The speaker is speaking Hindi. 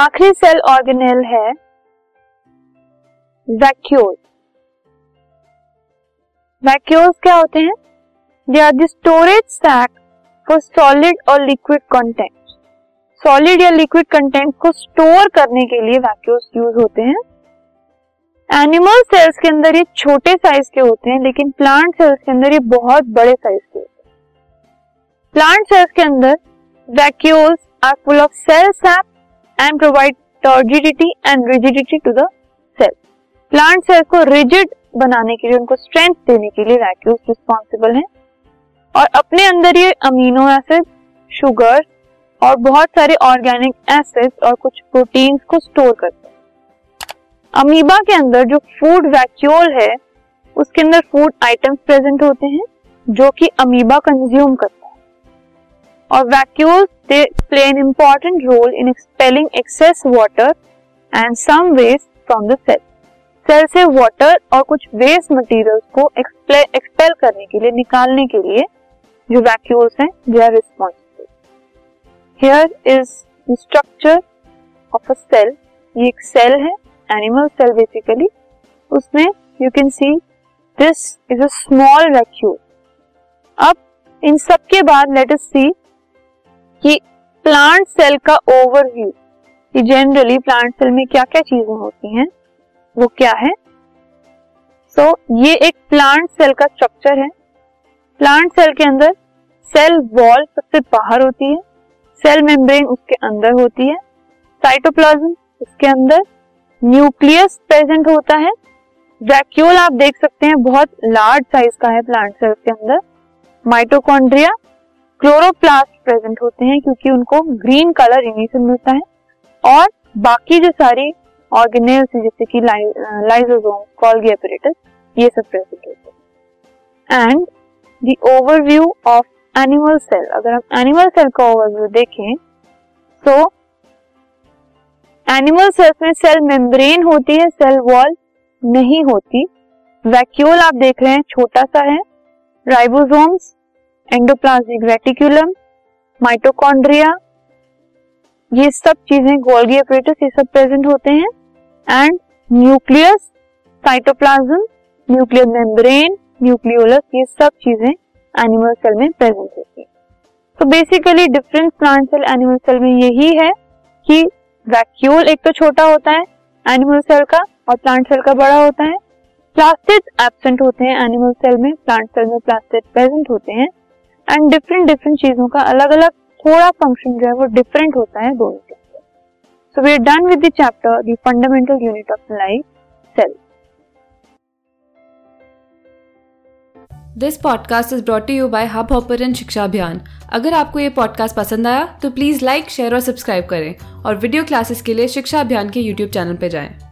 आखिरी सेल ऑर्गेनेल है वैक्यूल। वैक्यूल्स क्या होते हैं? They are the storage sac for solid और लिक्विड कंटेंट सॉलिड या लिक्विड कंटेंट को स्टोर करने के लिए वैक्यूल्स यूज़ होते हैं। एनिमल सेल्स के अंदर ये छोटे साइज़ के होते हैं, लेकिन प्लांट सेल्स के अंदर ये बहुत बड़े साइज़ के होते हैं। प्लांट सेल्स के अंदर vacuoles are full of cell sap and provide turgidity and rigidity to the cell plant cell को रिजिड बनाने के लिए, उनको स्ट्रेंथ देने के लिए वैक्यूल्स रिस्पॉन्सिबल हैं। और अपने अंदर ये अमीनो एसिड शुगर और बहुत सारे ऑर्गेनिक एसिड और कुछ प्रोटीन्स को स्टोर करते हैं। अमीबा के अंदर जो फ़ूड वैक्यूल है, उसके अंदर फ़ूड आइटम्स प्रेजेंट होते हैं, जो कि अमीबा कंज्यूम करते है। और vacuoles they play an important role in expelling excess water and some waste from the cell cell से वाटर और कुछ वेस्ट मटेरियल्स को एक्सपेल करने के लिए, निकालने के लिए जो वैक्यूल्स हैं they are responsible here is structure of a cell ये एक सेल है एनिमल सेल बेसिकली उसमें you can see this is a small vacuole अब इन सब के बाद लेट अस सी कि प्लांट सेल का ओवरव्यू कि जनरली प्लांट सेल में क्या क्या चीज़ें होती हैं वो क्या है? सो so, ये एक प्लांट सेल का स्ट्रक्चर है। प्लांट सेल के अंदर सेल वॉल सबसे बाहर होती है सेल मेम्ब्रेन उसके अंदर होती है साइटोप्लाज्म उसके अंदर न्यूक्लियस प्रेजेंट होता है। वैक्यूल आप देख सकते हैं बहुत लार्ज साइज़ का है प्लांट सेल के अंदर। माइटोकॉन्ड्रिया क्लोरोप्लास्ट प्रेजेंट होते हैं क्योंकि उनको ग्रीन कलर इन्हीं से मिलता है। और बाकी जो सारी ऑर्गेनेल्स जैसे कि लाइजोसोम कॉल्गी अपरेटस ये सब प्रेजेंट होते हैं। And the overview of animal cell अगर हम एनिमल सेल का ओवरव्यू देखें तो एनिमल सेल्स में सेल मेम्ब्रेन होती है सेल वॉल नहीं होती। वैक्यूल आप देख रहे हैं, छोटा सा है। राइबोसोम्स एंडोप्लाज्मिक रेटिकुलम माइटोकॉन्ड्रिया ये सब चीज़ें गोल्गी अपरेटस ये सब प्रेजेंट होते हैं। And nucleus cytoplasm nuclear membrane nucleolus ये सब चीज़ें एनिमल सेल में प्रेजेंट होती है। तो basically difference plant cell animal cell में यही है कि वैक्यूल एक तो छोटा होता है एनिमल सेल का और प्लांट सेल का बड़ा होता है। प्लास्टिड एबसेंट होते हैं एनिमल सेल में प्लांट सेल में प्लास्टिड प्रेजेंट होते हैं। एंड डिफरेंट डिफरेंट चीज़ों का अलग अलग थोड़ा फ़ंक्शन जो है वो डिफरेंट होता है दोनों के So we are done with the chapter, the fundamental unit of life, cell. This podcast is brought you by Hubhopper शिक्षा अभियान अगर आपको ये पॉडकास्ट पसंद आया तो प्लीज़ लाइक शेयर और सब्सक्राइब करें और वीडियो क्लासेस के लिए शिक्षा अभियान के यूट्यूब चैनल पर जाएँ।